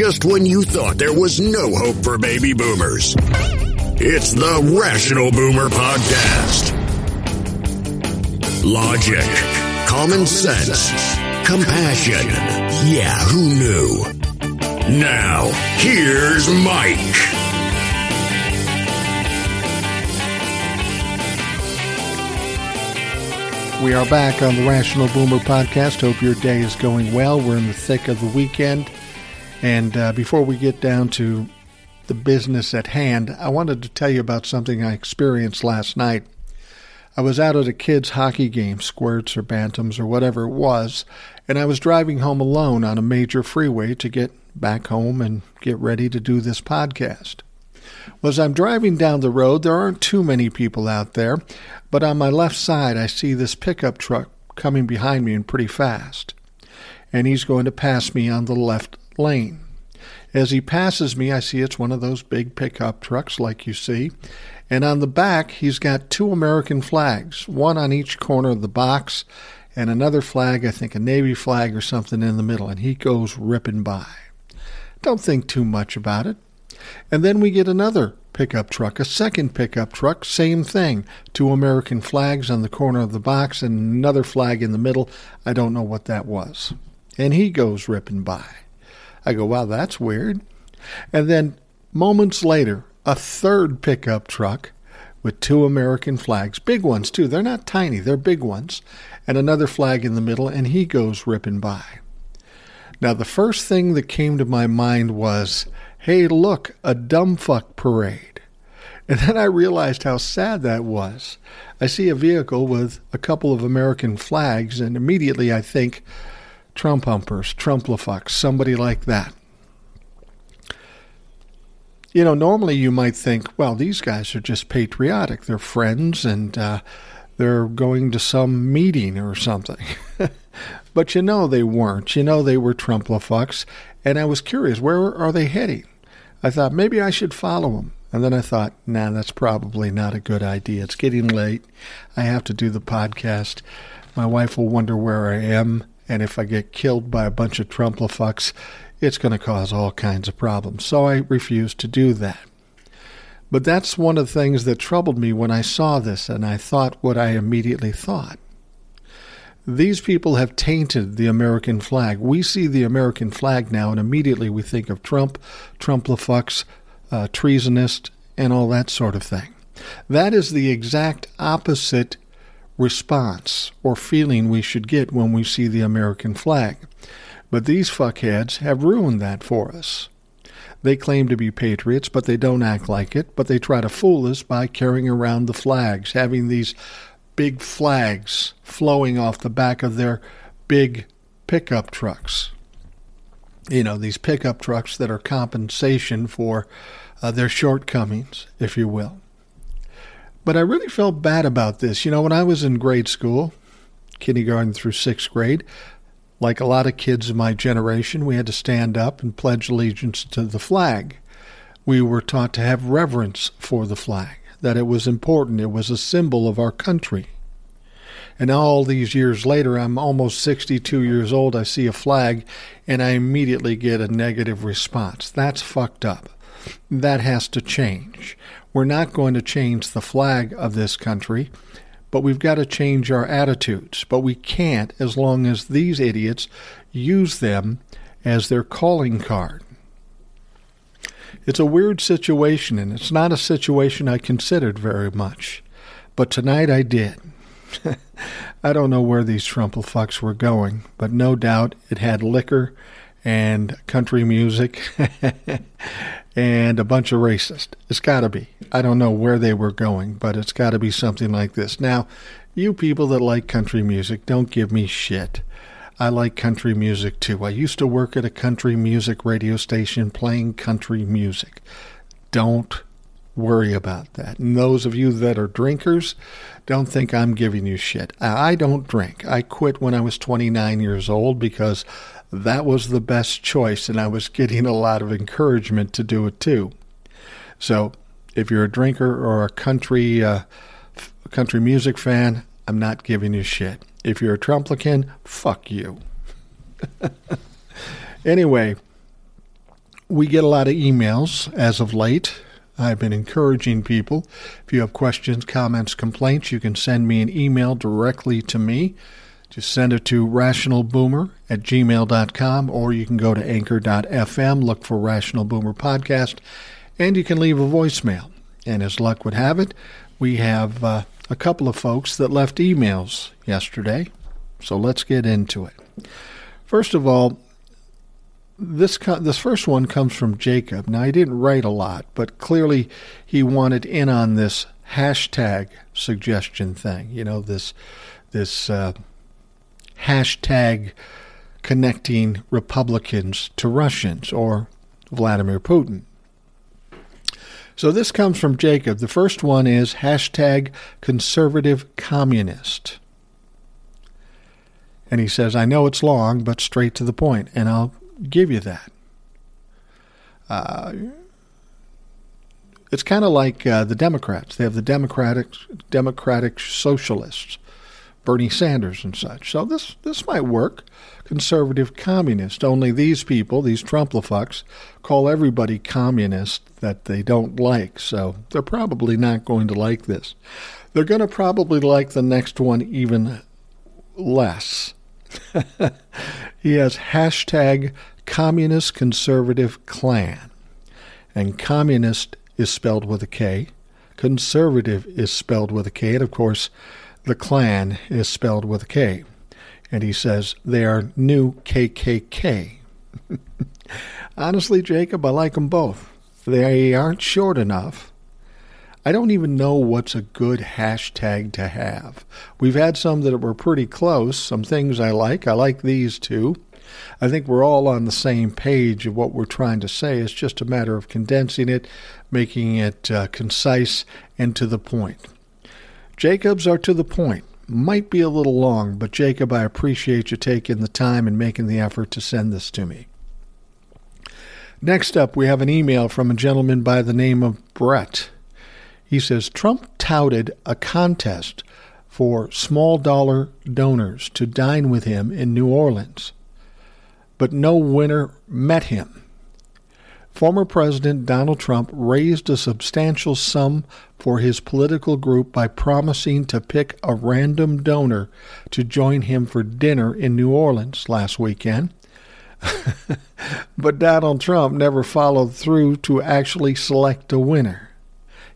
just when you thought there was no hope for baby boomers. It's the Rational Boomer Podcast. Logic, common sense, compassion. Yeah, who knew? Now, here's Mike. We are back on the Rational Boomer podcast. Hope your day is going well. We're in the thick of the weekend. And uh, before we get down to the business at hand, I wanted to tell you about something I experienced last night. I was out at a kids' hockey game, squirts or bantams or whatever it was, and I was driving home alone on a major freeway to get back home and get ready to do this podcast. As I'm driving down the road, there aren't too many people out there, but on my left side, I see this pickup truck coming behind me and pretty fast. And he's going to pass me on the left lane. As he passes me, I see it's one of those big pickup trucks like you see. And on the back, he's got two American flags, one on each corner of the box, and another flag, I think a Navy flag or something in the middle. And he goes ripping by. Don't think too much about it. And then we get another pickup truck, a second pickup truck, same thing. Two American flags on the corner of the box and another flag in the middle. I don't know what that was. And he goes ripping by. I go, wow, that's weird. And then moments later, a third pickup truck with two American flags, big ones too. They're not tiny, they're big ones, and another flag in the middle, and he goes ripping by. Now, the first thing that came to my mind was, hey, look, a dumb fuck parade. And then I realized how sad that was. I see a vehicle with a couple of American flags, and immediately I think Trump humpers, Trumplafucks, somebody like that. You know, normally you might think, well, these guys are just patriotic. They're friends and uh, they're going to some meeting or something. but you know they weren't. You know they were Trumplafucks. And I was curious, where are they heading? I thought maybe I should follow them. And then I thought, nah, that's probably not a good idea. It's getting late. I have to do the podcast. My wife will wonder where I am. And if I get killed by a bunch of Trumplafucks, it's going to cause all kinds of problems. So I refuse to do that. But that's one of the things that troubled me when I saw this, and I thought what I immediately thought. These people have tainted the American flag. We see the American flag now, and immediately we think of Trump, Trumplafucks, uh, treasonist, and all that sort of thing. That is the exact opposite response or feeling we should get when we see the American flag. But these fuckheads have ruined that for us. They claim to be patriots, but they don't act like it, but they try to fool us by carrying around the flags, having these big flags flowing off the back of their big pickup trucks. You know, these pickup trucks that are compensation for uh, their shortcomings, if you will. But I really felt bad about this. You know, when I was in grade school, kindergarten through sixth grade, like a lot of kids of my generation, we had to stand up and pledge allegiance to the flag. We were taught to have reverence for the flag, that it was important, it was a symbol of our country. And all these years later, I'm almost 62 years old, I see a flag, and I immediately get a negative response. That's fucked up. That has to change. We're not going to change the flag of this country but we've got to change our attitudes. But we can't as long as these idiots use them as their calling card. It's a weird situation, and it's not a situation I considered very much. But tonight I did. I don't know where these Trumple fucks were going, but no doubt it had liquor and country music and a bunch of racists. It's got to be. I don't know where they were going, but it's got to be something like this. Now, you people that like country music, don't give me shit. I like country music too. I used to work at a country music radio station playing country music. Don't worry about that. And those of you that are drinkers, don't think I'm giving you shit. I don't drink. I quit when I was 29 years old because that was the best choice, and I was getting a lot of encouragement to do it too. So, if you're a drinker or a country uh, country music fan, I'm not giving you shit. If you're a Trumplican, fuck you. anyway, we get a lot of emails as of late. I've been encouraging people. If you have questions, comments, complaints, you can send me an email directly to me. Just send it to rationalboomer at gmail.com or you can go to anchor.fm, look for Rational Boomer Podcast, and you can leave a voicemail. And as luck would have it, we have uh, a couple of folks that left emails yesterday. So let's get into it. First of all, this this first one comes from Jacob. Now he didn't write a lot, but clearly he wanted in on this hashtag suggestion thing. You know this this uh, hashtag connecting Republicans to Russians or Vladimir Putin. So this comes from Jacob. The first one is hashtag conservative communist. And he says, I know it's long, but straight to the point, and I'll give you that. Uh, it's kind of like uh, the Democrats. They have the Democratic Democratic Socialists, Bernie Sanders and such. So this this might work. Conservative communist. Only these people, these Trumplafucks, call everybody communist that they don't like. So they're probably not going to like this. They're going to probably like the next one even less. he has hashtag communist conservative Klan. And communist is spelled with a K. Conservative is spelled with a K. And of course, the Klan is spelled with a K. And he says they are new KKK. Honestly, Jacob, I like them both. They aren't short enough I don't even know what's a good hashtag to have. We've had some that were pretty close, some things I like. I like these two. I think we're all on the same page of what we're trying to say. It's just a matter of condensing it, making it uh, concise and to the point. Jacobs are to the point. Might be a little long, but Jacob, I appreciate you taking the time and making the effort to send this to me. Next up, we have an email from a gentleman by the name of Brett. He says Trump touted a contest for small dollar donors to dine with him in New Orleans, but no winner met him. Former President Donald Trump raised a substantial sum for his political group by promising to pick a random donor to join him for dinner in New Orleans last weekend. but Donald Trump never followed through to actually select a winner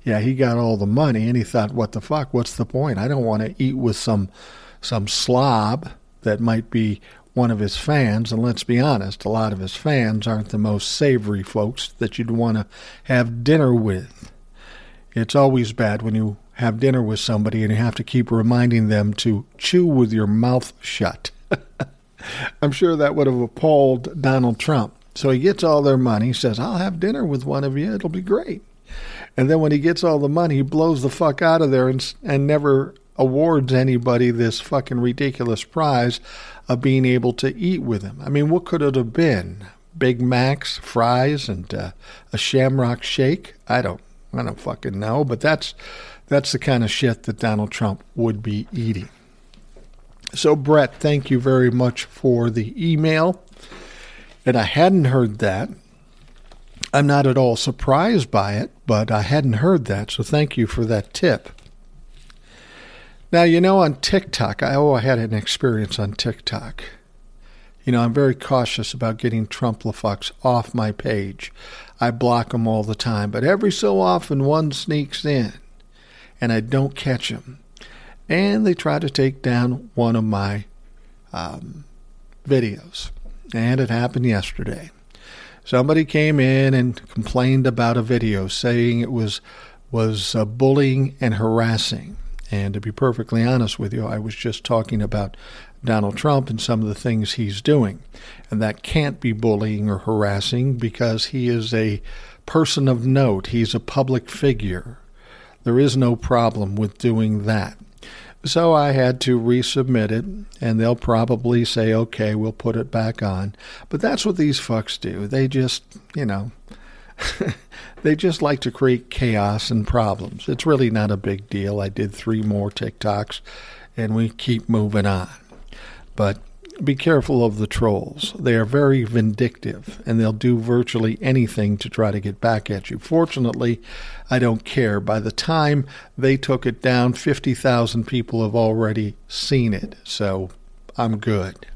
yeah, he got all the money and he thought, what the fuck? What's the point? I don't want to eat with some some slob that might be one of his fans. And let's be honest, a lot of his fans aren't the most savory folks that you'd want to have dinner with. It's always bad when you have dinner with somebody and you have to keep reminding them to chew with your mouth shut. I'm sure that would have appalled Donald Trump. So he gets all their money, says, I'll have dinner with one of you. It'll be great. And then when he gets all the money, he blows the fuck out of there and, and never awards anybody this fucking ridiculous prize of being able to eat with him. I mean, what could it have been? Big Macs, fries, and uh, a Shamrock Shake? I don't, I don't fucking know. But that's that's the kind of shit that Donald Trump would be eating. So, Brett, thank you very much for the email. And I hadn't heard that. I'm not at all surprised by it, but I hadn't heard that, so thank you for that tip. Now, you know, on TikTok, I, oh, I had an experience on TikTok. You know, I'm very cautious about getting Trumplafucks off my page. I block them all the time, but every so often one sneaks in, and I don't catch them. And they try to take down one of my um, videos. And it happened yesterday. Somebody came in and complained about a video saying it was was uh, bullying and harassing. And to be perfectly honest with you, I was just talking about Donald Trump and some of the things he's doing. And that can't be bullying or harassing because he is a person of note. He's a public figure. There is no problem with doing that. So I had to resubmit it, and they'll probably say, okay, we'll put it back on. But that's what these fucks do. They just, you know, they just like to create chaos and problems. It's really not a big deal. I did three more TikToks, and we keep moving on. But be careful of the trolls. They are very vindictive and they'll do virtually anything to try to get back at you. Fortunately, I don't care. By the time they took it down, 50,000 people have already seen it, so I'm good.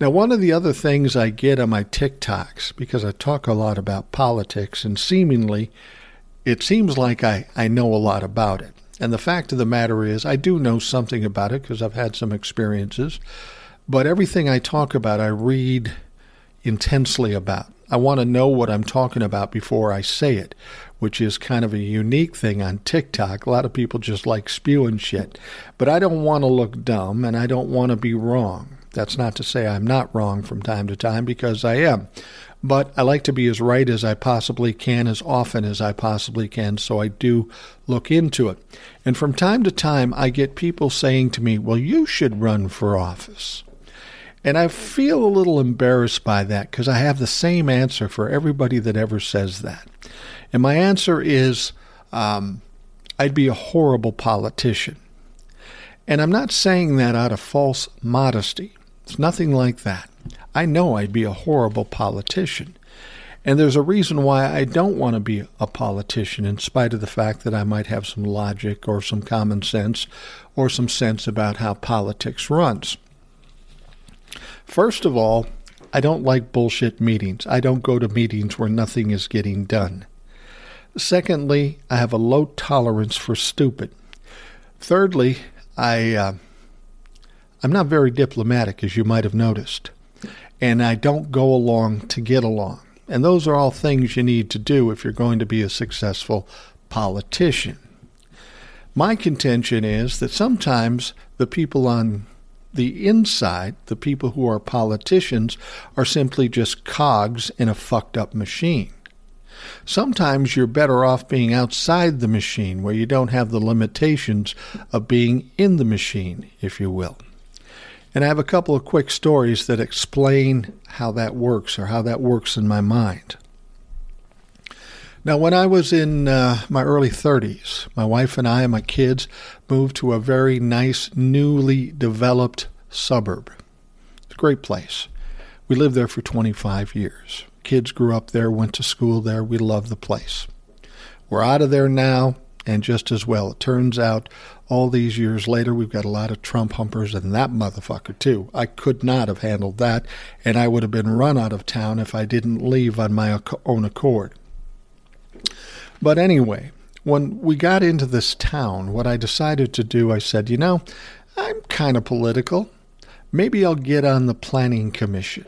Now, one of the other things I get on my TikToks, because I talk a lot about politics, and seemingly it seems like I, I know a lot about it. And the fact of the matter is, I do know something about it because I've had some experiences. But everything I talk about, I read intensely about. I want to know what I'm talking about before I say it, which is kind of a unique thing on TikTok. A lot of people just like spewing shit. But I don't want to look dumb and I don't want to be wrong. That's not to say I'm not wrong from time to time because I am. But I like to be as right as I possibly can, as often as I possibly can, so I do look into it. And from time to time, I get people saying to me, Well, you should run for office. And I feel a little embarrassed by that because I have the same answer for everybody that ever says that. And my answer is um, I'd be a horrible politician. And I'm not saying that out of false modesty. It's nothing like that. I know I'd be a horrible politician. And there's a reason why I don't want to be a politician, in spite of the fact that I might have some logic or some common sense or some sense about how politics runs. First of all, I don't like bullshit meetings. I don't go to meetings where nothing is getting done. Secondly, I have a low tolerance for stupid. Thirdly, I uh, I'm not very diplomatic, as you might have noticed and I don't go along to get along. And those are all things you need to do if you're going to be a successful politician. My contention is that sometimes the people on the inside, the people who are politicians, are simply just cogs in a fucked up machine. Sometimes you're better off being outside the machine where you don't have the limitations of being in the machine, if you will. And I have a couple of quick stories that explain how that works or how that works in my mind. Now, when I was in uh, my early 30s, my wife and I and my kids moved to a very nice, newly developed suburb. It's a great place. We lived there for 25 years. Kids grew up there, went to school there. We love the place. We're out of there now, and just as well. It turns out all these years later, we've got a lot of Trump humpers and that motherfucker, too. I could not have handled that, and I would have been run out of town if I didn't leave on my own accord. But anyway, when we got into this town, what I decided to do, I said, you know, I'm kind of political. Maybe I'll get on the planning commission.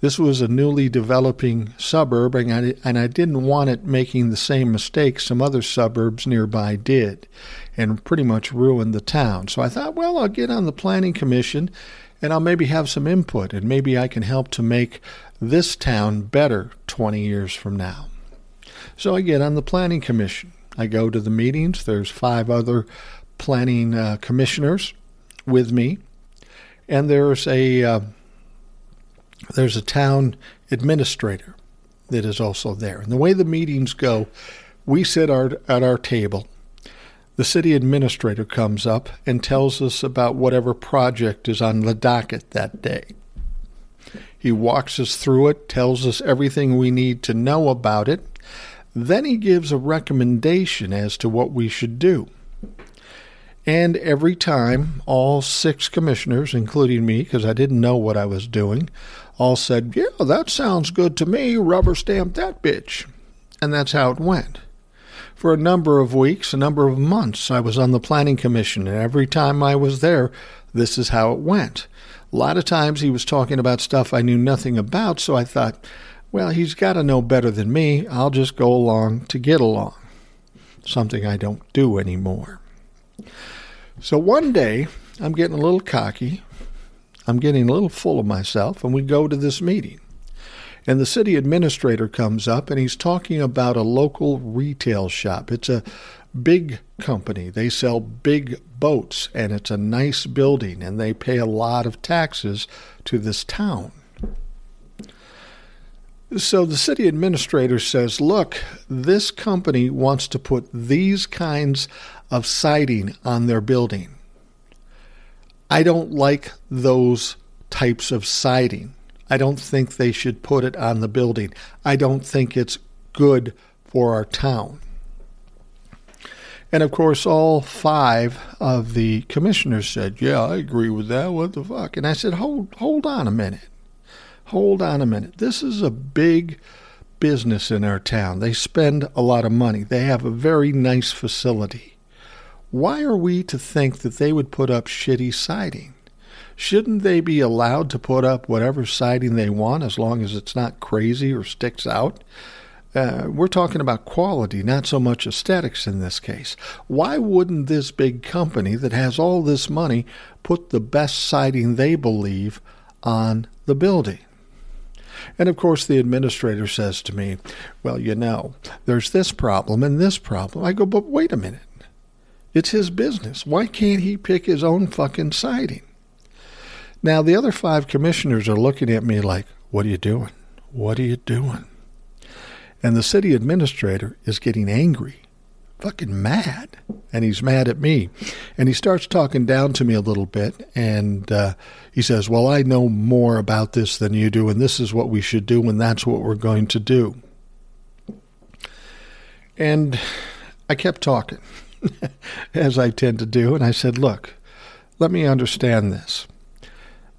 This was a newly developing suburb, and I, and I didn't want it making the same mistakes some other suburbs nearby did and pretty much ruined the town. So I thought, well, I'll get on the planning commission and I'll maybe have some input, and maybe I can help to make this town better 20 years from now. So I get on the planning commission. I go to the meetings. There's five other planning uh, commissioners with me, and there's a uh, there's a town administrator that is also there. And the way the meetings go, we sit our, at our table. The city administrator comes up and tells us about whatever project is on the docket that day. He walks us through it, tells us everything we need to know about it. Then he gives a recommendation as to what we should do. And every time, all six commissioners, including me, because I didn't know what I was doing, all said, Yeah, that sounds good to me. Rubber stamp that bitch. And that's how it went. For a number of weeks, a number of months, I was on the Planning Commission, and every time I was there, this is how it went. A lot of times he was talking about stuff I knew nothing about, so I thought, well, he's got to know better than me. I'll just go along to get along. Something I don't do anymore. So one day, I'm getting a little cocky, I'm getting a little full of myself, and we go to this meeting. And the city administrator comes up and he's talking about a local retail shop. It's a big company. They sell big boats and it's a nice building and they pay a lot of taxes to this town. So the city administrator says, Look, this company wants to put these kinds of siding on their building. I don't like those types of siding. I don't think they should put it on the building. I don't think it's good for our town. And of course, all five of the commissioners said, "Yeah, I agree with that. What the fuck?" And I said, "Hold, hold on a minute. Hold on a minute. This is a big business in our town. They spend a lot of money. They have a very nice facility. Why are we to think that they would put up shitty siding? Shouldn't they be allowed to put up whatever siding they want as long as it's not crazy or sticks out?" Uh, we're talking about quality, not so much aesthetics in this case. Why wouldn't this big company that has all this money put the best siding they believe on the building? And of course, the administrator says to me, Well, you know, there's this problem and this problem. I go, But wait a minute. It's his business. Why can't he pick his own fucking siding? Now, the other five commissioners are looking at me like, What are you doing? What are you doing? And the city administrator is getting angry, fucking mad. And he's mad at me. And he starts talking down to me a little bit. And uh, he says, Well, I know more about this than you do. And this is what we should do. And that's what we're going to do. And I kept talking, as I tend to do. And I said, Look, let me understand this.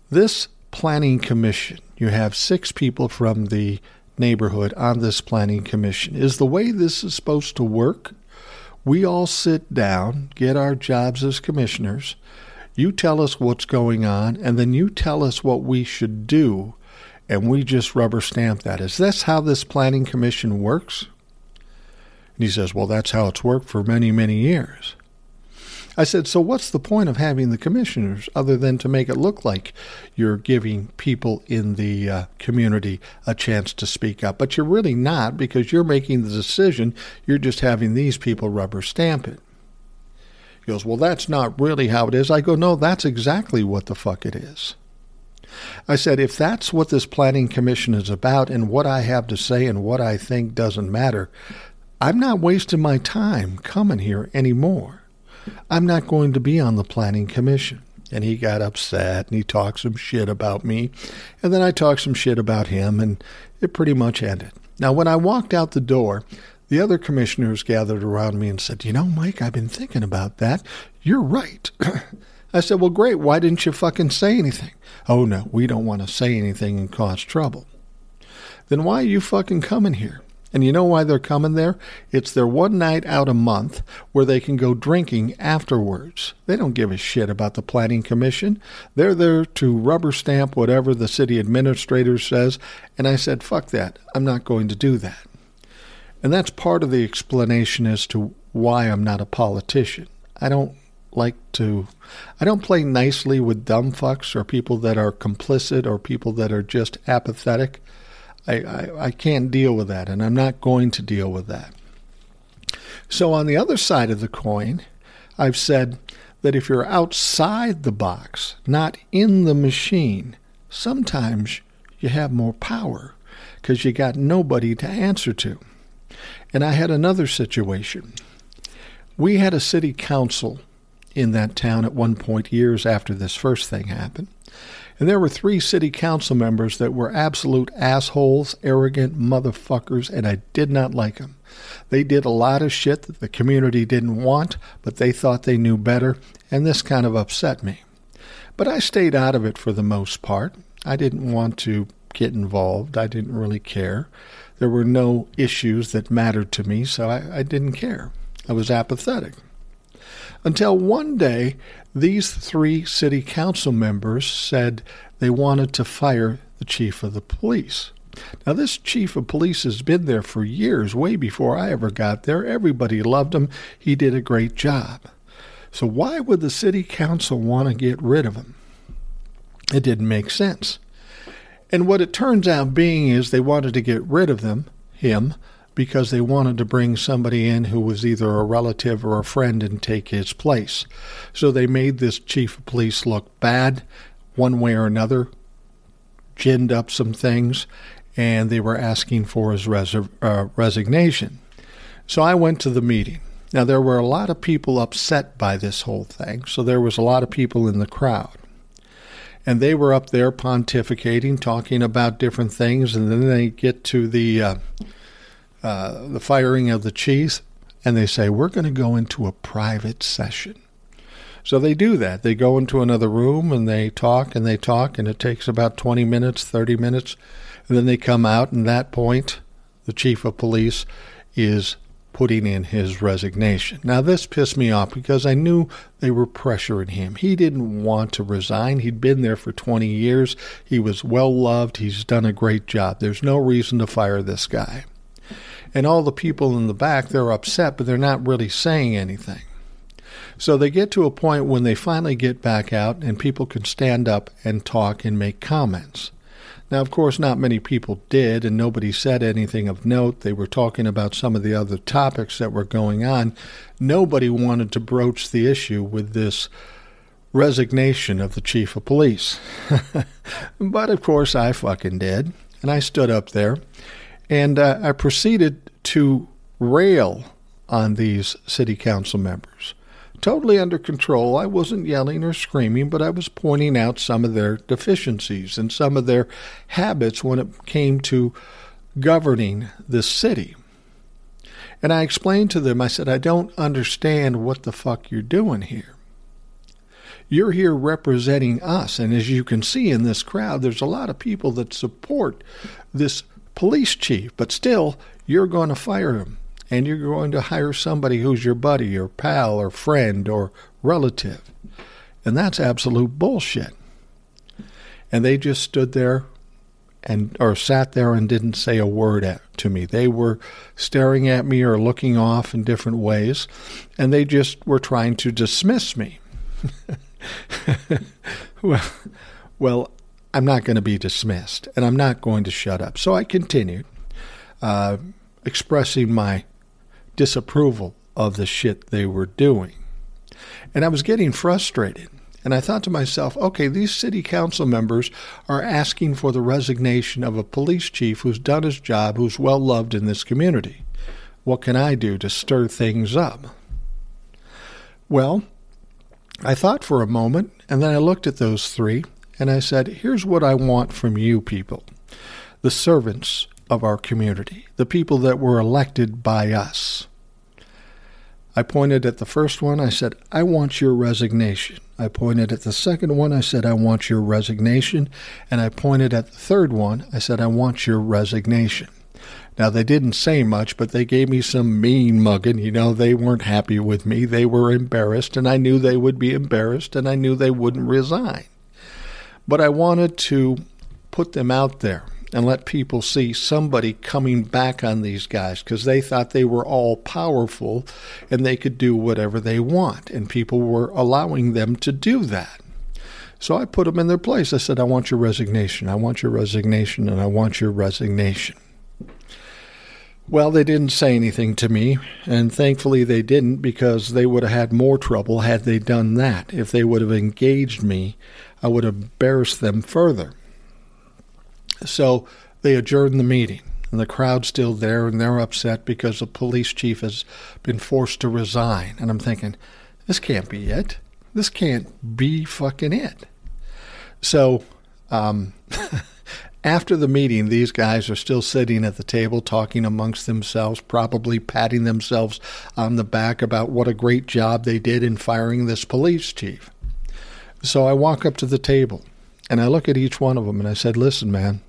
This planning commission, you have six people from the neighborhood on this planning commission. Is the way this is supposed to work? We all sit down, get our jobs as commissioners. You tell us what's going on, and then you tell us what we should do, and we just rubber stamp that. Is this how this planning commission works? And he says, Well, that's how it's worked for many, many years. I said, So what's the point of having the commissioners other than to make it look like you're giving people in the uh, community a chance to speak up? But you're really not because you're making the decision. You're just having these people rubber stamp it. He goes, Well, that's not really how it is. I go, No, that's exactly what the fuck it is. I said, if that's what this planning commission is about and what I have to say and what I think doesn't matter, I'm not wasting my time coming here anymore. I'm not going to be on the planning commission. And he got upset and he talked some shit about me. And then I talked some shit about him, and it pretty much ended. Now, when I walked out the door, the other commissioners gathered around me and said, You know, Mike, I've been thinking about that. You're right. I said, Well, great. Why didn't you fucking say anything? Oh, no, we don't want to say anything and cause trouble. Then why are you fucking coming here? And you know why they're coming there? It's their one night out a month where they can go drinking afterwards. They don't give a shit about the planning commission. They're there to rubber stamp whatever the city administrator says. And I said, fuck that. I'm not going to do that. And that's part of the explanation as to why I'm not a politician. I don't like to I don't play nicely with dumb fucks or people that are complicit or people that are just apathetic. I, I, I can't deal with that, and I'm not going to deal with that. So, on the other side of the coin, I've said that if you're outside the box, not in the machine, sometimes you have more power because you got nobody to answer to. And I had another situation. We had a city council in that town at one point, years after this first thing happened. And there were three city council members that were absolute assholes, arrogant motherfuckers, and I did not like them. They did a lot of shit that the community didn't want, but they thought they knew better, and this kind of upset me. But I stayed out of it for the most part. I didn't want to get involved. I didn't really care. There were no issues that mattered to me, so I, I didn't care. I was apathetic. Until one day, these three city council members said they wanted to fire the chief of the police. Now, this chief of police has been there for years, way before I ever got there. Everybody loved him. He did a great job. So, why would the city council want to get rid of him? It didn't make sense. And what it turns out being is they wanted to get rid of them, him, because they wanted to bring somebody in who was either a relative or a friend and take his place. So they made this chief of police look bad one way or another, ginned up some things, and they were asking for his res- uh, resignation. So I went to the meeting. Now, there were a lot of people upset by this whole thing, so there was a lot of people in the crowd. and they were up there pontificating, talking about different things, and then they get to the uh, uh, the firing of the chief, and they say we're going to go into a private session. So they do that. They go into another room and they talk and they talk, and it takes about 20 minutes, 30 minutes. And then they come out, and that point, the chief of police is putting in his resignation. Now, this pissed me off because I knew they were pressuring him. He didn't want to resign. He'd been there for 20 years. He was well loved. He's done a great job. There's no reason to fire this guy. And all the people in the back, they're upset, but they're not really saying anything. So they get to a point when they finally get back out and people can stand up and talk and make comments. Now, of course, not many people did, and nobody said anything of note. They were talking about some of the other topics that were going on. Nobody wanted to broach the issue with this resignation of the chief of police. but of course, I fucking did. And I stood up there and uh, I proceeded to rail on these city council members totally under control. I wasn't yelling or screaming, but I was pointing out some of their deficiencies and some of their habits when it came to governing this city. And I explained to them, I said, I don't understand what the fuck you're doing here. You're here representing us. And as you can see in this crowd, there's a lot of people that support this police chief, but still, you're going to fire him and you're going to hire somebody who's your buddy or pal or friend or relative. And that's absolute bullshit. And they just stood there and or sat there and didn't say a word at, to me. They were staring at me or looking off in different ways, and they just were trying to dismiss me. well, well, I'm not going to be dismissed, and I'm not going to shut up. So I continued, uh, expressing my disapproval of the shit they were doing. And I was getting frustrated. And I thought to myself, okay, these city council members are asking for the resignation of a police chief who's done his job, who's well loved in this community. What can I do to stir things up? Well, I thought for a moment, and then I looked at those three, and I said, here's what I want from you people the servants of our community, the people that were elected by us. I pointed at the first one, I said, I want your resignation. I pointed at the second one, I said, I want your resignation. And I pointed at the third one, I said, I want your resignation. Now, they didn't say much, but they gave me some mean mugging. You know, they weren't happy with me. They were embarrassed, and I knew they would be embarrassed, and I knew they wouldn't resign. But I wanted to put them out there and let people see somebody coming back on these guys because they thought they were all powerful and they could do whatever they want. And people were allowing them to do that. So I put them in their place. I said, I want your resignation. I want your resignation, and I want your resignation. Well, they didn't say anything to me, and thankfully they didn't because they would have had more trouble had they done that. If they would have engaged me, I would have embarrassed them further. So they adjourned the meeting, and the crowd's still there, and they're upset because the police chief has been forced to resign. And I'm thinking, this can't be it. This can't be fucking it. So, um, after the meeting, these guys are still sitting at the table talking amongst themselves, probably patting themselves on the back about what a great job they did in firing this police chief. So I walk up to the table and I look at each one of them and I said, Listen, man,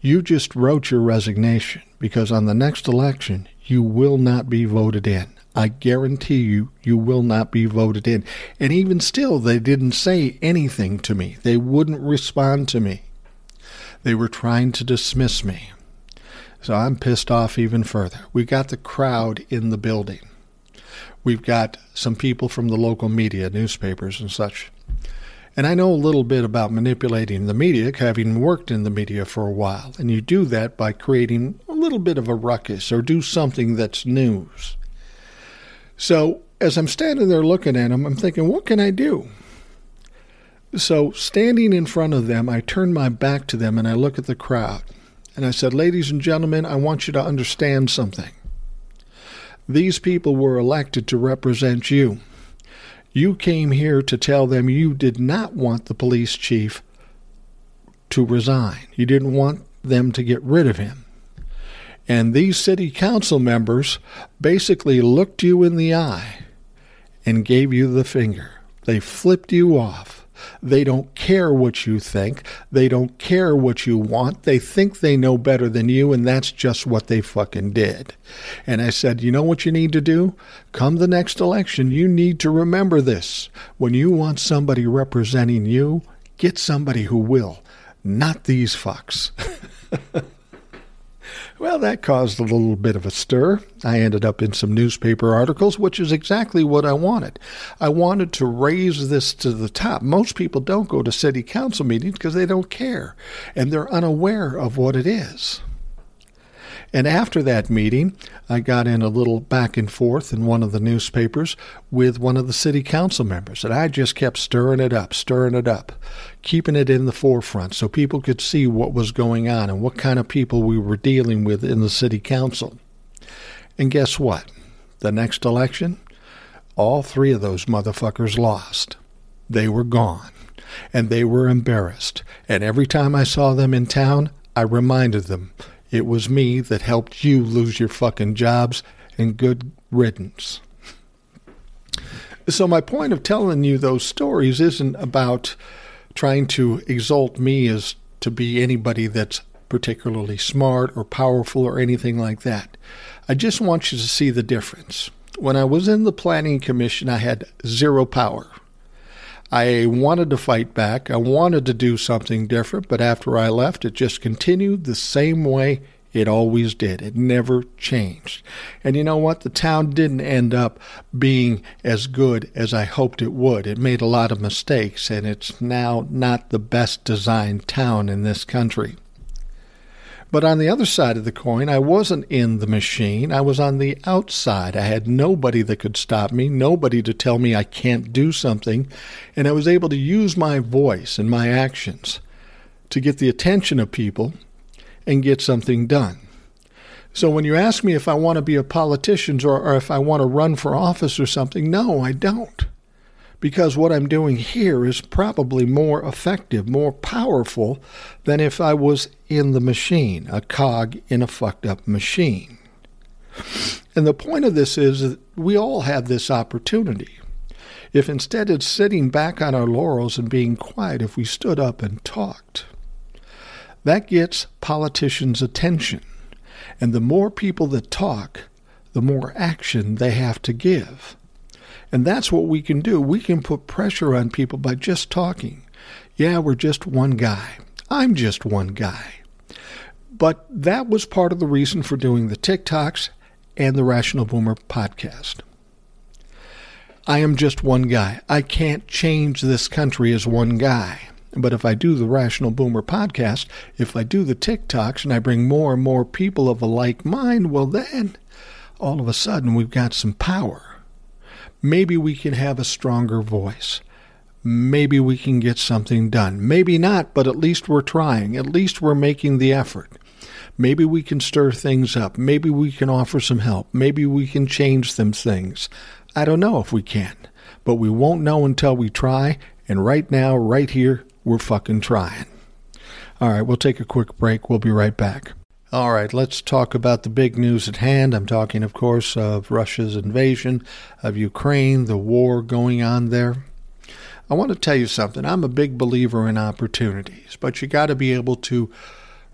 you just wrote your resignation because on the next election, you will not be voted in. I guarantee you, you will not be voted in. And even still, they didn't say anything to me. They wouldn't respond to me. They were trying to dismiss me. So I'm pissed off even further. We got the crowd in the building. We've got some people from the local media, newspapers, and such. And I know a little bit about manipulating the media, having worked in the media for a while. And you do that by creating a little bit of a ruckus or do something that's news. So as I'm standing there looking at them, I'm thinking, what can I do? So standing in front of them, I turn my back to them and I look at the crowd. And I said, Ladies and gentlemen, I want you to understand something. These people were elected to represent you. You came here to tell them you did not want the police chief to resign. You didn't want them to get rid of him. And these city council members basically looked you in the eye and gave you the finger. They flipped you off. They don't care what you think. They don't care what you want. They think they know better than you, and that's just what they fucking did. And I said, you know what you need to do? Come the next election, you need to remember this. When you want somebody representing you, get somebody who will, not these fucks. Well, that caused a little bit of a stir. I ended up in some newspaper articles, which is exactly what I wanted. I wanted to raise this to the top. Most people don't go to city council meetings because they don't care and they're unaware of what it is. And after that meeting, I got in a little back and forth in one of the newspapers with one of the city council members. And I just kept stirring it up, stirring it up, keeping it in the forefront so people could see what was going on and what kind of people we were dealing with in the city council. And guess what? The next election, all three of those motherfuckers lost. They were gone. And they were embarrassed. And every time I saw them in town, I reminded them it was me that helped you lose your fucking jobs and good riddance. So, my point of telling you those stories isn't about trying to exalt me as to be anybody that's particularly smart or powerful or anything like that. I just want you to see the difference. When I was in the Planning Commission, I had zero power. I wanted to fight back. I wanted to do something different, but after I left, it just continued the same way it always did. It never changed. And you know what? The town didn't end up being as good as I hoped it would. It made a lot of mistakes, and it's now not the best designed town in this country. But on the other side of the coin, I wasn't in the machine. I was on the outside. I had nobody that could stop me, nobody to tell me I can't do something. And I was able to use my voice and my actions to get the attention of people and get something done. So when you ask me if I want to be a politician or, or if I want to run for office or something, no, I don't because what I'm doing here is probably more effective, more powerful than if I was in the machine, a cog in a fucked up machine. And the point of this is that we all have this opportunity. If instead of sitting back on our laurels and being quiet, if we stood up and talked, that gets politicians' attention. And the more people that talk, the more action they have to give. And that's what we can do. We can put pressure on people by just talking. Yeah, we're just one guy. I'm just one guy. But that was part of the reason for doing the TikToks and the Rational Boomer podcast. I am just one guy. I can't change this country as one guy. But if I do the Rational Boomer podcast, if I do the TikToks and I bring more and more people of a like mind, well, then all of a sudden we've got some power maybe we can have a stronger voice. Maybe we can get something done. Maybe not, but at least we're trying. At least we're making the effort. Maybe we can stir things up. Maybe we can offer some help. Maybe we can change some things. I don't know if we can, but we won't know until we try. And right now, right here, we're fucking trying. All right, we'll take a quick break. We'll be right back. All right, let's talk about the big news at hand. I'm talking, of course, of Russia's invasion of Ukraine, the war going on there. I want to tell you something. I'm a big believer in opportunities, but you got to be able to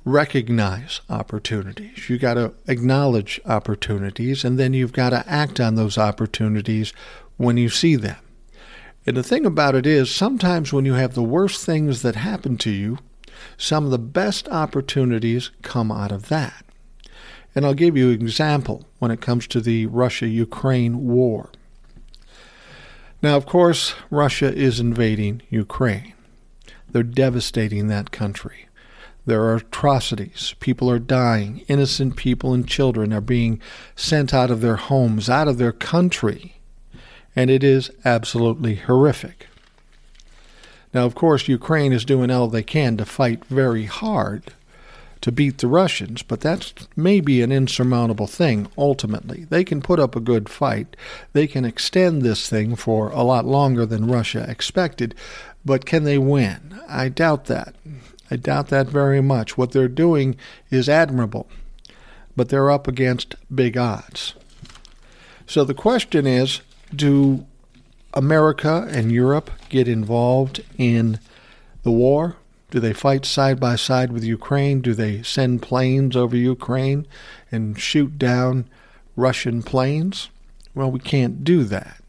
recognize opportunities. You got to acknowledge opportunities, and then you've got to act on those opportunities when you see them. And the thing about it is, sometimes when you have the worst things that happen to you, some of the best opportunities come out of that. And I'll give you an example when it comes to the Russia Ukraine war. Now, of course, Russia is invading Ukraine. They're devastating that country. There are atrocities. People are dying. Innocent people and children are being sent out of their homes, out of their country. And it is absolutely horrific. Now, of course, Ukraine is doing all they can to fight very hard to beat the Russians, but that's maybe an insurmountable thing ultimately. They can put up a good fight. They can extend this thing for a lot longer than Russia expected, but can they win? I doubt that. I doubt that very much. What they're doing is admirable, but they're up against big odds. So the question is do America and Europe get involved in the war? Do they fight side by side with Ukraine? Do they send planes over Ukraine and shoot down Russian planes? Well, we can't do that.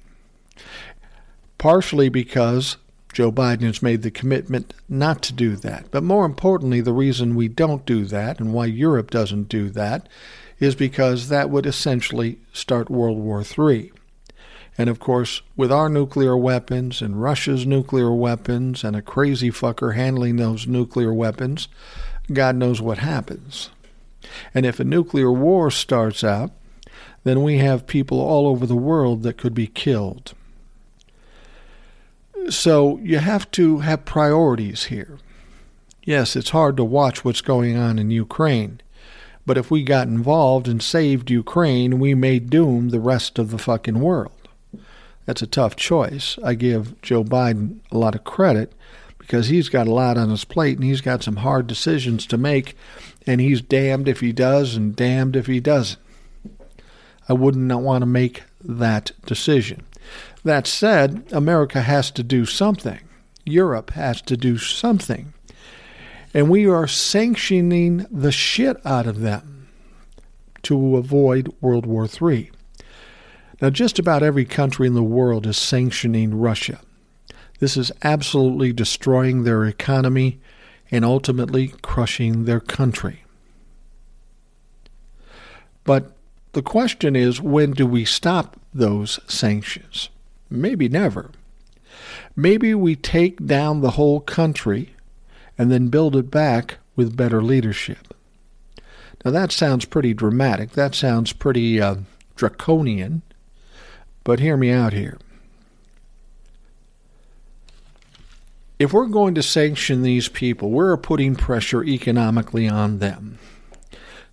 Partially because Joe Biden has made the commitment not to do that. But more importantly, the reason we don't do that and why Europe doesn't do that is because that would essentially start World War III. And of course, with our nuclear weapons and Russia's nuclear weapons and a crazy fucker handling those nuclear weapons, God knows what happens. And if a nuclear war starts out, then we have people all over the world that could be killed. So you have to have priorities here. Yes, it's hard to watch what's going on in Ukraine. But if we got involved and saved Ukraine, we may doom the rest of the fucking world. That's a tough choice. I give Joe Biden a lot of credit because he's got a lot on his plate and he's got some hard decisions to make, and he's damned if he does and damned if he doesn't. I wouldn't want to make that decision. That said, America has to do something. Europe has to do something. And we are sanctioning the shit out of them to avoid World War III. Now, just about every country in the world is sanctioning Russia. This is absolutely destroying their economy and ultimately crushing their country. But the question is when do we stop those sanctions? Maybe never. Maybe we take down the whole country and then build it back with better leadership. Now, that sounds pretty dramatic. That sounds pretty uh, draconian. But hear me out here. If we're going to sanction these people, we're putting pressure economically on them.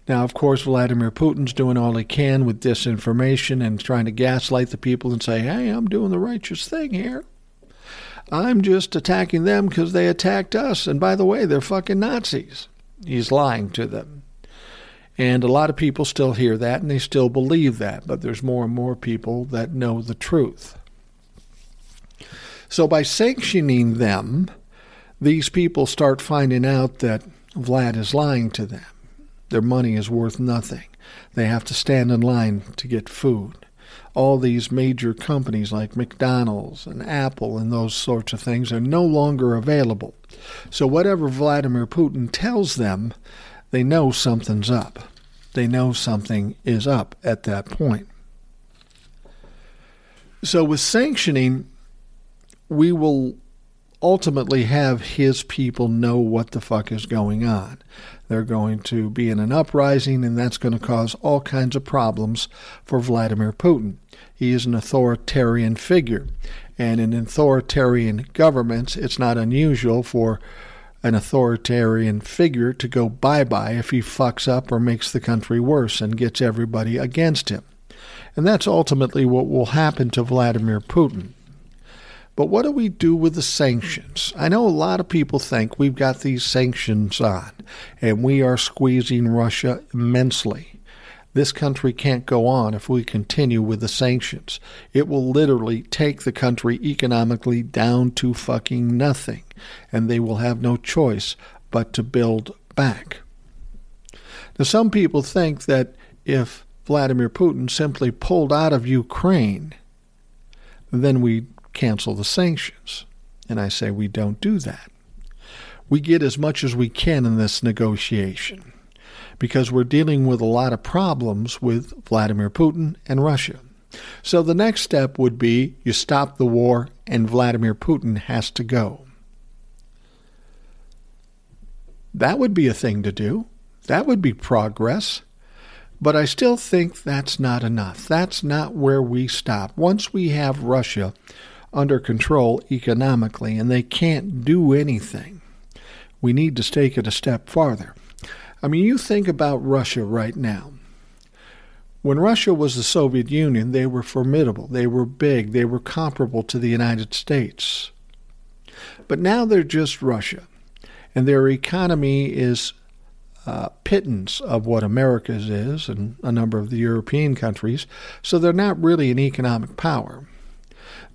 Now, of course, Vladimir Putin's doing all he can with disinformation and trying to gaslight the people and say, hey, I'm doing the righteous thing here. I'm just attacking them because they attacked us. And by the way, they're fucking Nazis. He's lying to them. And a lot of people still hear that and they still believe that, but there's more and more people that know the truth. So by sanctioning them, these people start finding out that Vlad is lying to them. Their money is worth nothing. They have to stand in line to get food. All these major companies like McDonald's and Apple and those sorts of things are no longer available. So, whatever Vladimir Putin tells them, they know something's up. They know something is up at that point. So, with sanctioning, we will ultimately have his people know what the fuck is going on. They're going to be in an uprising, and that's going to cause all kinds of problems for Vladimir Putin. He is an authoritarian figure, and in authoritarian governments, it's not unusual for an authoritarian figure to go bye bye if he fucks up or makes the country worse and gets everybody against him. And that's ultimately what will happen to Vladimir Putin. But what do we do with the sanctions? I know a lot of people think we've got these sanctions on and we are squeezing Russia immensely. This country can't go on if we continue with the sanctions. It will literally take the country economically down to fucking nothing, and they will have no choice but to build back. Now, some people think that if Vladimir Putin simply pulled out of Ukraine, then we cancel the sanctions. And I say we don't do that. We get as much as we can in this negotiation because we're dealing with a lot of problems with Vladimir Putin and Russia. So the next step would be you stop the war and Vladimir Putin has to go. That would be a thing to do. That would be progress. But I still think that's not enough. That's not where we stop. Once we have Russia under control economically and they can't do anything, we need to take it a step farther. I mean, you think about Russia right now. When Russia was the Soviet Union, they were formidable, they were big, they were comparable to the United States. But now they're just Russia, and their economy is uh, pittance of what America's is and a number of the European countries, so they're not really an economic power.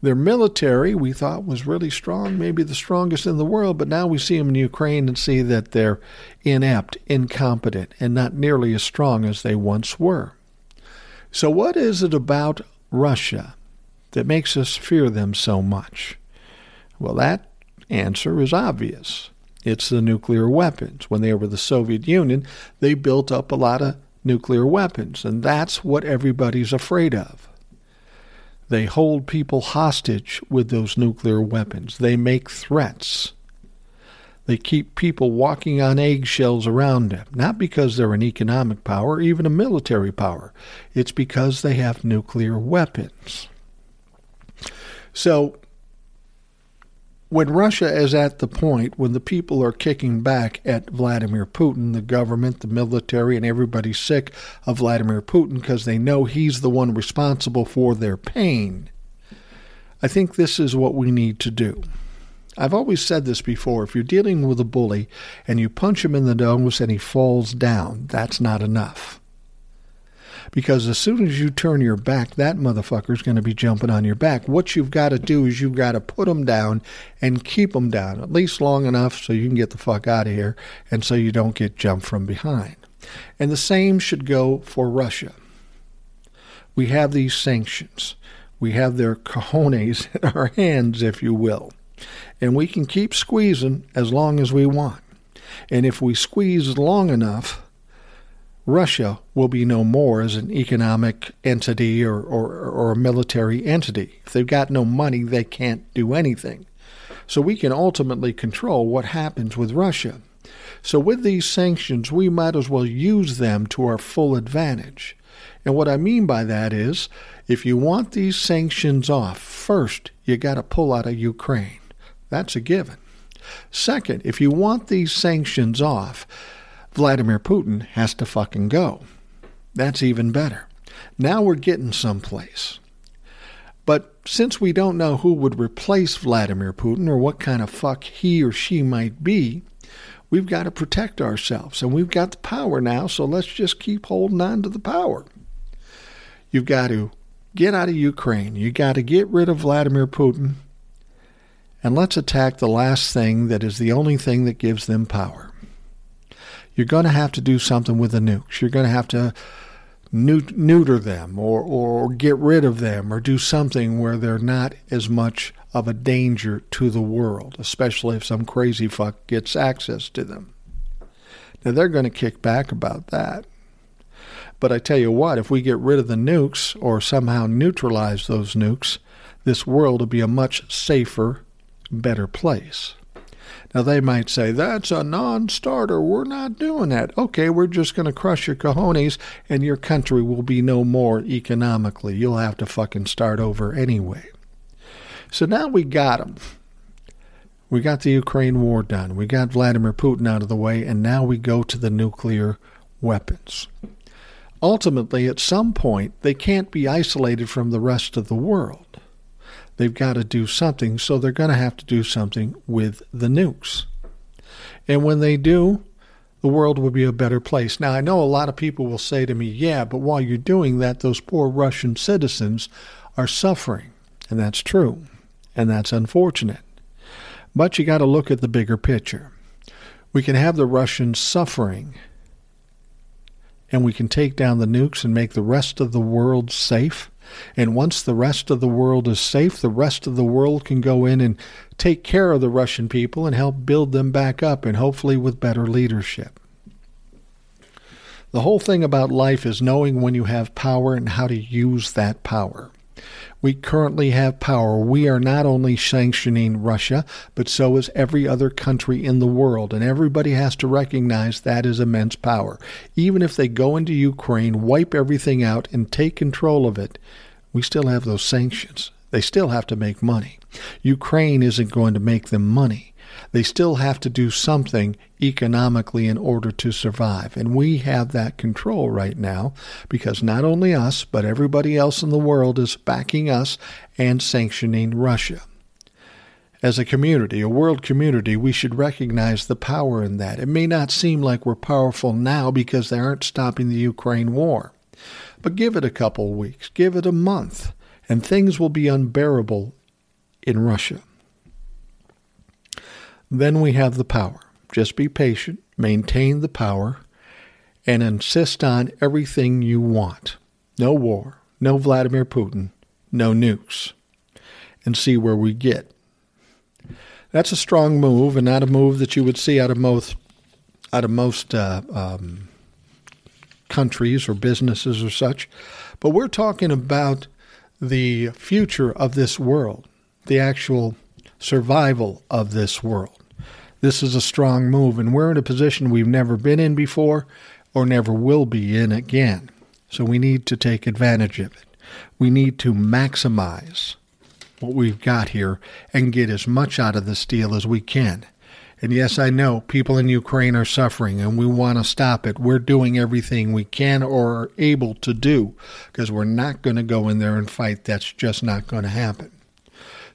Their military, we thought, was really strong, maybe the strongest in the world, but now we see them in Ukraine and see that they're inept, incompetent, and not nearly as strong as they once were. So, what is it about Russia that makes us fear them so much? Well, that answer is obvious. It's the nuclear weapons. When they were the Soviet Union, they built up a lot of nuclear weapons, and that's what everybody's afraid of. They hold people hostage with those nuclear weapons. They make threats. They keep people walking on eggshells around them, not because they're an economic power, even a military power. It's because they have nuclear weapons. So when Russia is at the point when the people are kicking back at Vladimir Putin, the government, the military, and everybody's sick of Vladimir Putin because they know he's the one responsible for their pain, I think this is what we need to do. I've always said this before if you're dealing with a bully and you punch him in the nose and he falls down, that's not enough. Because as soon as you turn your back, that motherfucker's going to be jumping on your back. What you've got to do is you've got to put them down and keep them down, at least long enough so you can get the fuck out of here and so you don't get jumped from behind. And the same should go for Russia. We have these sanctions. We have their cojones in our hands, if you will. And we can keep squeezing as long as we want. And if we squeeze long enough, Russia will be no more as an economic entity or, or, or a military entity. If they've got no money, they can't do anything. So we can ultimately control what happens with Russia. So with these sanctions, we might as well use them to our full advantage. And what I mean by that is if you want these sanctions off, first you got to pull out of Ukraine. That's a given. Second, if you want these sanctions off, Vladimir Putin has to fucking go. That's even better. Now we're getting someplace. But since we don't know who would replace Vladimir Putin or what kind of fuck he or she might be, we've got to protect ourselves. And we've got the power now, so let's just keep holding on to the power. You've got to get out of Ukraine. You've got to get rid of Vladimir Putin. And let's attack the last thing that is the only thing that gives them power you're going to have to do something with the nukes. You're going to have to neuter them or, or get rid of them or do something where they're not as much of a danger to the world, especially if some crazy fuck gets access to them. Now, they're going to kick back about that. But I tell you what, if we get rid of the nukes or somehow neutralize those nukes, this world will be a much safer, better place. Now, they might say, that's a non starter. We're not doing that. Okay, we're just going to crush your cojones and your country will be no more economically. You'll have to fucking start over anyway. So now we got them. We got the Ukraine war done. We got Vladimir Putin out of the way, and now we go to the nuclear weapons. Ultimately, at some point, they can't be isolated from the rest of the world. They've got to do something, so they're going to have to do something with the nukes. And when they do, the world will be a better place. Now, I know a lot of people will say to me, yeah, but while you're doing that, those poor Russian citizens are suffering. And that's true. And that's unfortunate. But you got to look at the bigger picture. We can have the Russians suffering, and we can take down the nukes and make the rest of the world safe. And once the rest of the world is safe, the rest of the world can go in and take care of the Russian people and help build them back up, and hopefully with better leadership. The whole thing about life is knowing when you have power and how to use that power. We currently have power. We are not only sanctioning Russia, but so is every other country in the world. And everybody has to recognize that is immense power. Even if they go into Ukraine, wipe everything out, and take control of it, we still have those sanctions. They still have to make money. Ukraine isn't going to make them money. They still have to do something economically in order to survive. And we have that control right now because not only us, but everybody else in the world is backing us and sanctioning Russia. As a community, a world community, we should recognize the power in that. It may not seem like we're powerful now because they aren't stopping the Ukraine war. But give it a couple weeks, give it a month, and things will be unbearable in Russia. Then we have the power. Just be patient, maintain the power, and insist on everything you want. No war, no Vladimir Putin, no nukes, and see where we get. That's a strong move, and not a move that you would see out of most out of most uh, um, countries or businesses or such. But we're talking about the future of this world, the actual survival of this world. This is a strong move, and we're in a position we've never been in before or never will be in again. So we need to take advantage of it. We need to maximize what we've got here and get as much out of this deal as we can. And yes, I know people in Ukraine are suffering and we want to stop it. We're doing everything we can or are able to do because we're not going to go in there and fight. That's just not going to happen.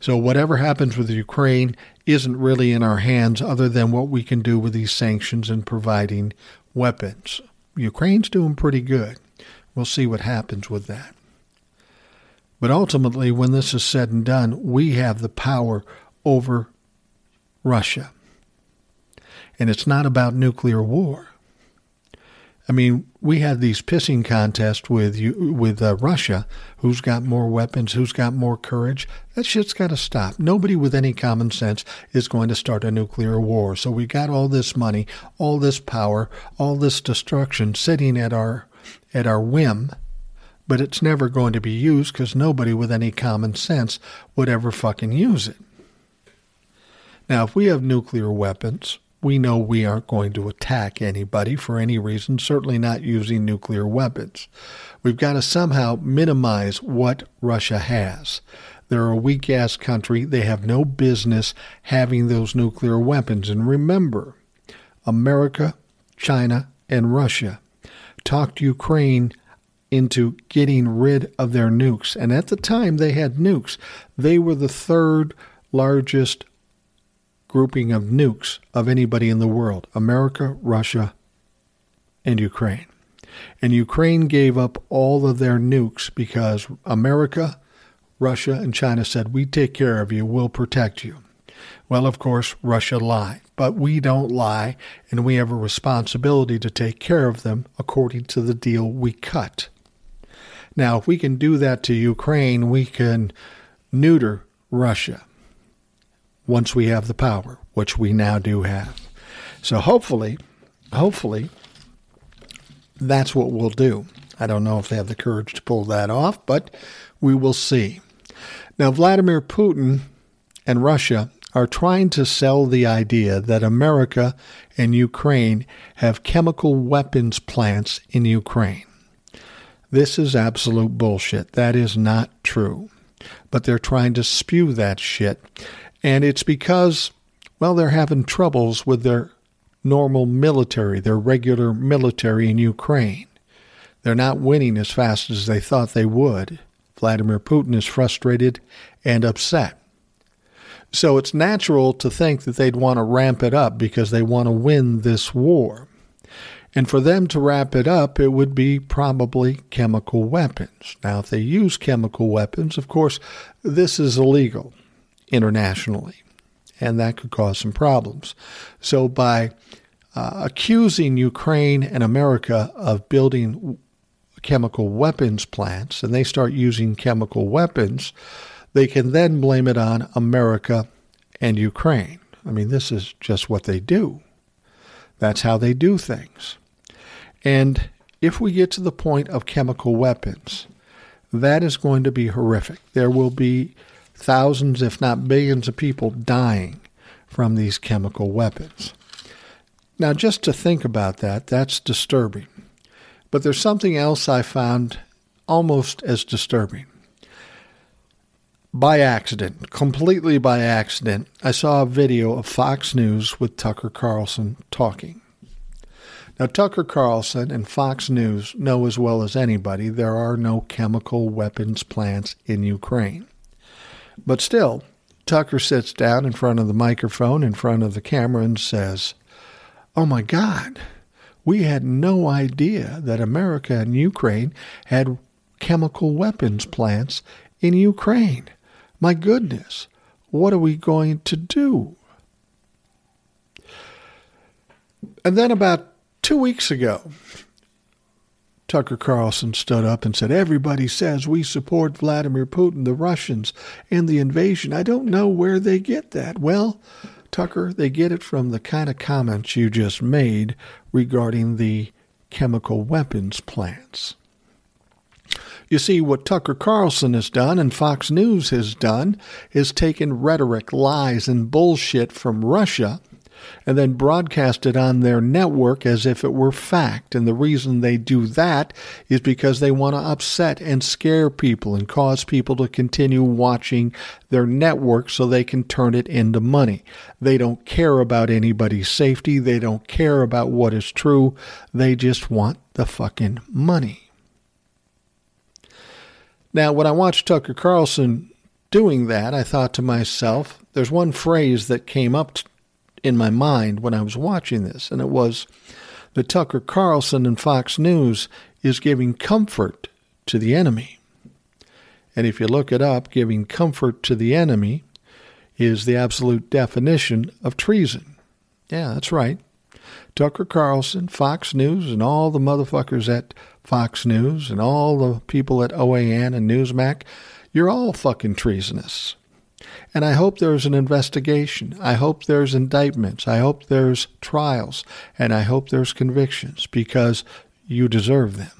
So, whatever happens with Ukraine isn't really in our hands other than what we can do with these sanctions and providing weapons. Ukraine's doing pretty good. We'll see what happens with that. But ultimately, when this is said and done, we have the power over Russia. And it's not about nuclear war. I mean, we had these pissing contests with you, with uh, Russia. Who's got more weapons? Who's got more courage? That shit's got to stop. Nobody with any common sense is going to start a nuclear war. So we got all this money, all this power, all this destruction sitting at our at our whim but it's never going to be used because nobody with any common sense would ever fucking use it. Now, if we have nuclear weapons, we know we aren't going to attack anybody for any reason, certainly not using nuclear weapons. We've got to somehow minimize what Russia has. They're a weak ass country. They have no business having those nuclear weapons. And remember, America, China, and Russia talked Ukraine into getting rid of their nukes. And at the time they had nukes, they were the third largest grouping of nukes of anybody in the world America, Russia, and Ukraine. And Ukraine gave up all of their nukes because America, Russia, and China said, We take care of you, we'll protect you. Well, of course, Russia lied, but we don't lie, and we have a responsibility to take care of them according to the deal we cut. Now, if we can do that to Ukraine, we can neuter Russia once we have the power, which we now do have. So hopefully, hopefully, that's what we'll do. I don't know if they have the courage to pull that off, but we will see. Now, Vladimir Putin and Russia are trying to sell the idea that America and Ukraine have chemical weapons plants in Ukraine. This is absolute bullshit. That is not true. But they're trying to spew that shit. And it's because, well, they're having troubles with their normal military, their regular military in Ukraine. They're not winning as fast as they thought they would. Vladimir Putin is frustrated and upset. So it's natural to think that they'd want to ramp it up because they want to win this war. And for them to wrap it up, it would be probably chemical weapons. Now, if they use chemical weapons, of course, this is illegal internationally, and that could cause some problems. So, by uh, accusing Ukraine and America of building chemical weapons plants, and they start using chemical weapons, they can then blame it on America and Ukraine. I mean, this is just what they do. That's how they do things. And if we get to the point of chemical weapons, that is going to be horrific. There will be thousands, if not billions, of people dying from these chemical weapons. Now, just to think about that, that's disturbing. But there's something else I found almost as disturbing. by accident, completely by accident, I saw a video of Fox News with Tucker Carlson talking. Now, Tucker Carlson and Fox News know as well as anybody there are no chemical weapons plants in Ukraine. But still, Tucker sits down in front of the microphone, in front of the camera, and says, Oh my God, we had no idea that America and Ukraine had chemical weapons plants in Ukraine. My goodness, what are we going to do? And then about two weeks ago, Tucker Carlson stood up and said, Everybody says we support Vladimir Putin, the Russians, and the invasion. I don't know where they get that. Well, Tucker, they get it from the kind of comments you just made regarding the chemical weapons plants. You see, what Tucker Carlson has done and Fox News has done is taken rhetoric, lies, and bullshit from Russia and then broadcast it on their network as if it were fact. And the reason they do that is because they want to upset and scare people and cause people to continue watching their network so they can turn it into money. They don't care about anybody's safety. They don't care about what is true. They just want the fucking money. Now, when I watched Tucker Carlson doing that, I thought to myself, there's one phrase that came up in my mind when I was watching this, and it was that Tucker Carlson and Fox News is giving comfort to the enemy. And if you look it up, giving comfort to the enemy is the absolute definition of treason. Yeah, that's right. Tucker Carlson, Fox News, and all the motherfuckers at Fox News and all the people at OAN and Newsmax, you're all fucking treasonous. And I hope there's an investigation. I hope there's indictments. I hope there's trials. And I hope there's convictions because you deserve them.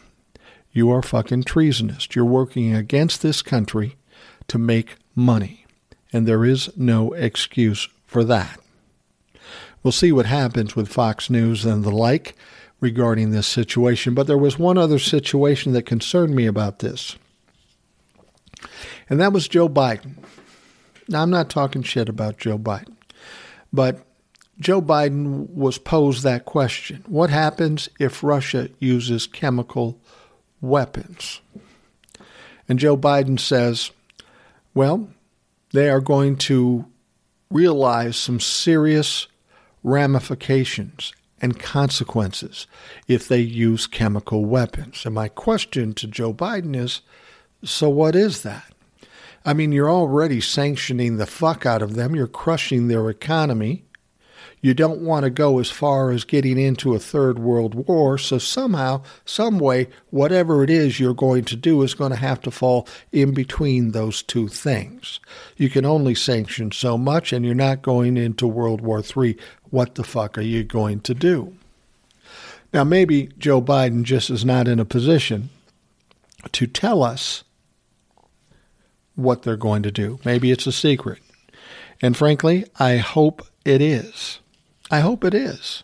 You are fucking treasonous. You're working against this country to make money. And there is no excuse for that. We'll see what happens with Fox News and the like regarding this situation. But there was one other situation that concerned me about this, and that was Joe Biden. Now, I'm not talking shit about Joe Biden, but Joe Biden was posed that question What happens if Russia uses chemical weapons? And Joe Biden says, Well, they are going to realize some serious ramifications and consequences if they use chemical weapons. And my question to Joe Biden is so what is that? I mean, you're already sanctioning the fuck out of them. You're crushing their economy. You don't want to go as far as getting into a third world war. So somehow, some way, whatever it is you're going to do is going to have to fall in between those two things. You can only sanction so much, and you're not going into World War III. What the fuck are you going to do? Now, maybe Joe Biden just is not in a position to tell us what they're going to do. Maybe it's a secret. And frankly, I hope it is. I hope it is.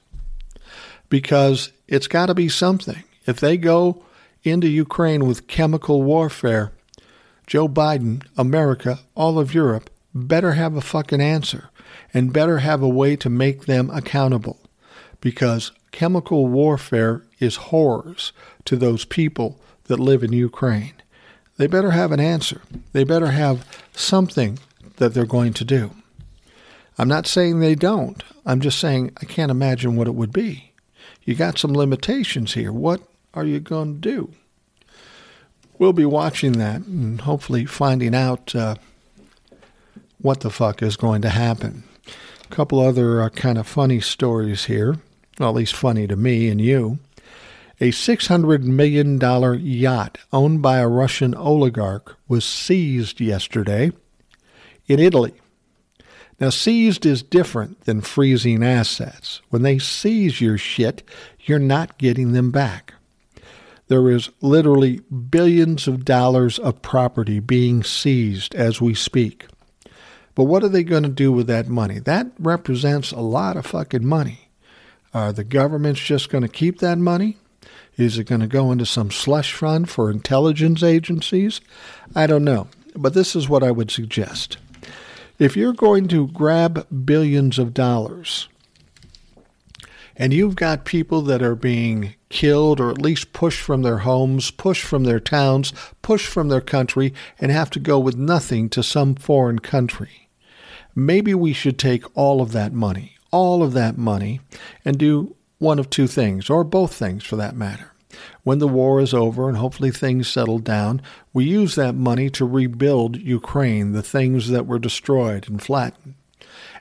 Because it's got to be something. If they go into Ukraine with chemical warfare, Joe Biden, America, all of Europe better have a fucking answer and better have a way to make them accountable. Because chemical warfare is horrors to those people that live in Ukraine they better have an answer. They better have something that they're going to do. I'm not saying they don't. I'm just saying I can't imagine what it would be. You got some limitations here. What are you going to do? We'll be watching that and hopefully finding out uh, what the fuck is going to happen. A couple other uh, kind of funny stories here, well, at least funny to me and you. A $600 million yacht owned by a Russian oligarch was seized yesterday in Italy. Now, seized is different than freezing assets. When they seize your shit, you're not getting them back. There is literally billions of dollars of property being seized as we speak. But what are they going to do with that money? That represents a lot of fucking money. Are the governments just going to keep that money? Is it going to go into some slush fund for intelligence agencies? I don't know. but this is what I would suggest. If you're going to grab billions of dollars and you've got people that are being killed or at least pushed from their homes, pushed from their towns, pushed from their country, and have to go with nothing to some foreign country. Maybe we should take all of that money, all of that money, and do one of two things, or both things for that matter. When the war is over and hopefully things settle down, we use that money to rebuild Ukraine, the things that were destroyed and flattened.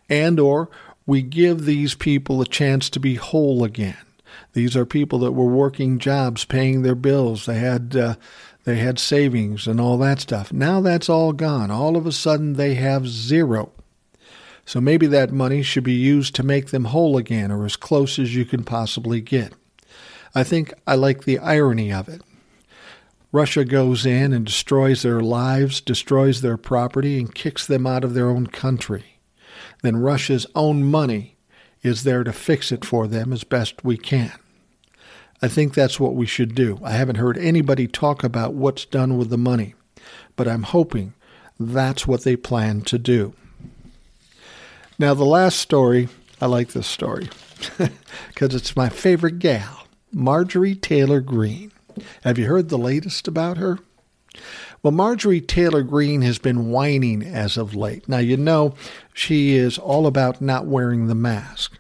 And or we give these people a chance to be whole again. These are people that were working jobs, paying their bills. They had uh, they had savings and all that stuff. Now that's all gone. All of a sudden they have zero. So maybe that money should be used to make them whole again or as close as you can possibly get. I think I like the irony of it. Russia goes in and destroys their lives, destroys their property, and kicks them out of their own country then Russia's own money is there to fix it for them as best we can. I think that's what we should do. I haven't heard anybody talk about what's done with the money, but I'm hoping that's what they plan to do. Now, the last story, I like this story because it's my favorite gal, Marjorie Taylor Greene. Have you heard the latest about her? Well, Marjorie Taylor Greene has been whining as of late. Now, you know, she is all about not wearing the mask.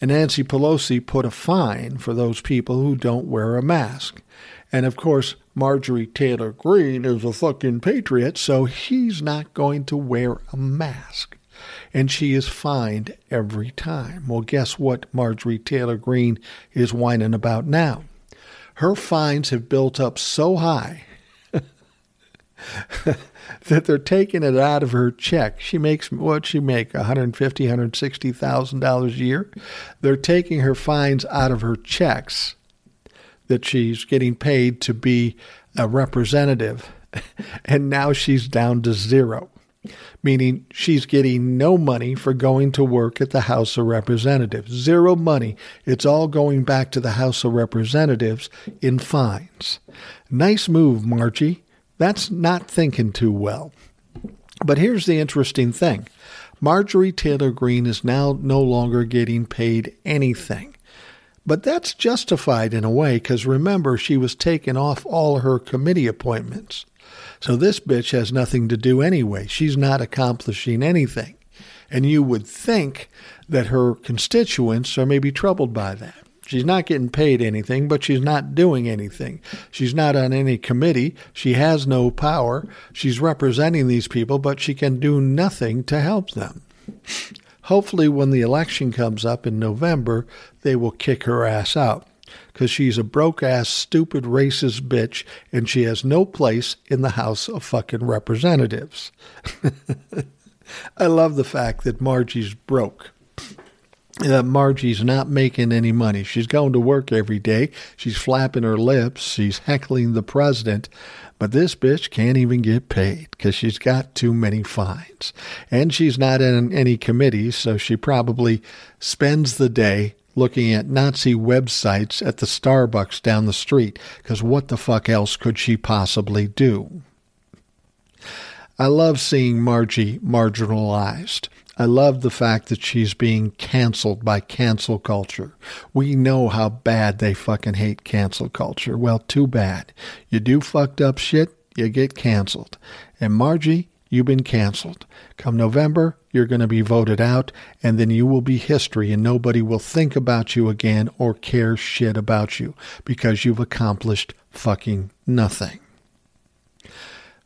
And Nancy Pelosi put a fine for those people who don't wear a mask. And of course, Marjorie Taylor Greene is a fucking patriot, so he's not going to wear a mask. And she is fined every time. Well, guess what Marjorie Taylor Greene is whining about now? Her fines have built up so high that they're taking it out of her check. She makes what she make, one hundred fifty, one hundred sixty thousand dollars a year. They're taking her fines out of her checks that she's getting paid to be a representative, and now she's down to zero. Meaning she's getting no money for going to work at the House of Representatives. Zero money. It's all going back to the House of Representatives in fines. Nice move, Margie. That's not thinking too well. But here's the interesting thing Marjorie Taylor Greene is now no longer getting paid anything. But that's justified in a way because remember, she was taking off all her committee appointments. So this bitch has nothing to do anyway. She's not accomplishing anything. And you would think that her constituents are maybe troubled by that. She's not getting paid anything, but she's not doing anything. She's not on any committee. She has no power. She's representing these people, but she can do nothing to help them. Hopefully, when the election comes up in November, they will kick her ass out because she's a broke ass, stupid, racist bitch, and she has no place in the House of fucking Representatives. I love the fact that Margie's broke that Margie's not making any money. She's going to work every day. She's flapping her lips. She's heckling the president. But this bitch can't even get paid because she's got too many fines. And she's not in any committees, so she probably spends the day looking at Nazi websites at the Starbucks down the street because what the fuck else could she possibly do? I love seeing Margie marginalized. I love the fact that she's being canceled by cancel culture. We know how bad they fucking hate cancel culture. Well, too bad. You do fucked up shit, you get canceled. And Margie, you've been canceled. Come November, you're going to be voted out, and then you will be history, and nobody will think about you again or care shit about you because you've accomplished fucking nothing.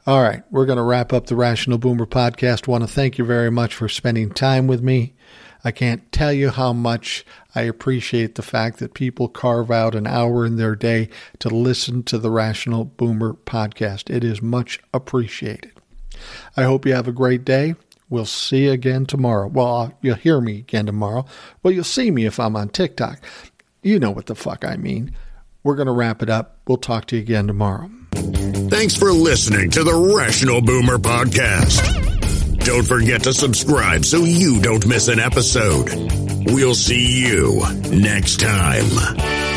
All right, we're going to wrap up the Rational Boomer podcast. Want to thank you very much for spending time with me. I can't tell you how much I appreciate the fact that people carve out an hour in their day to listen to the Rational Boomer podcast. It is much appreciated. I hope you have a great day. We'll see you again tomorrow. Well, uh, you'll hear me again tomorrow. Well, you'll see me if I'm on TikTok. You know what the fuck I mean. We're going to wrap it up. We'll talk to you again tomorrow. Thanks for listening to the Rational Boomer Podcast. Don't forget to subscribe so you don't miss an episode. We'll see you next time.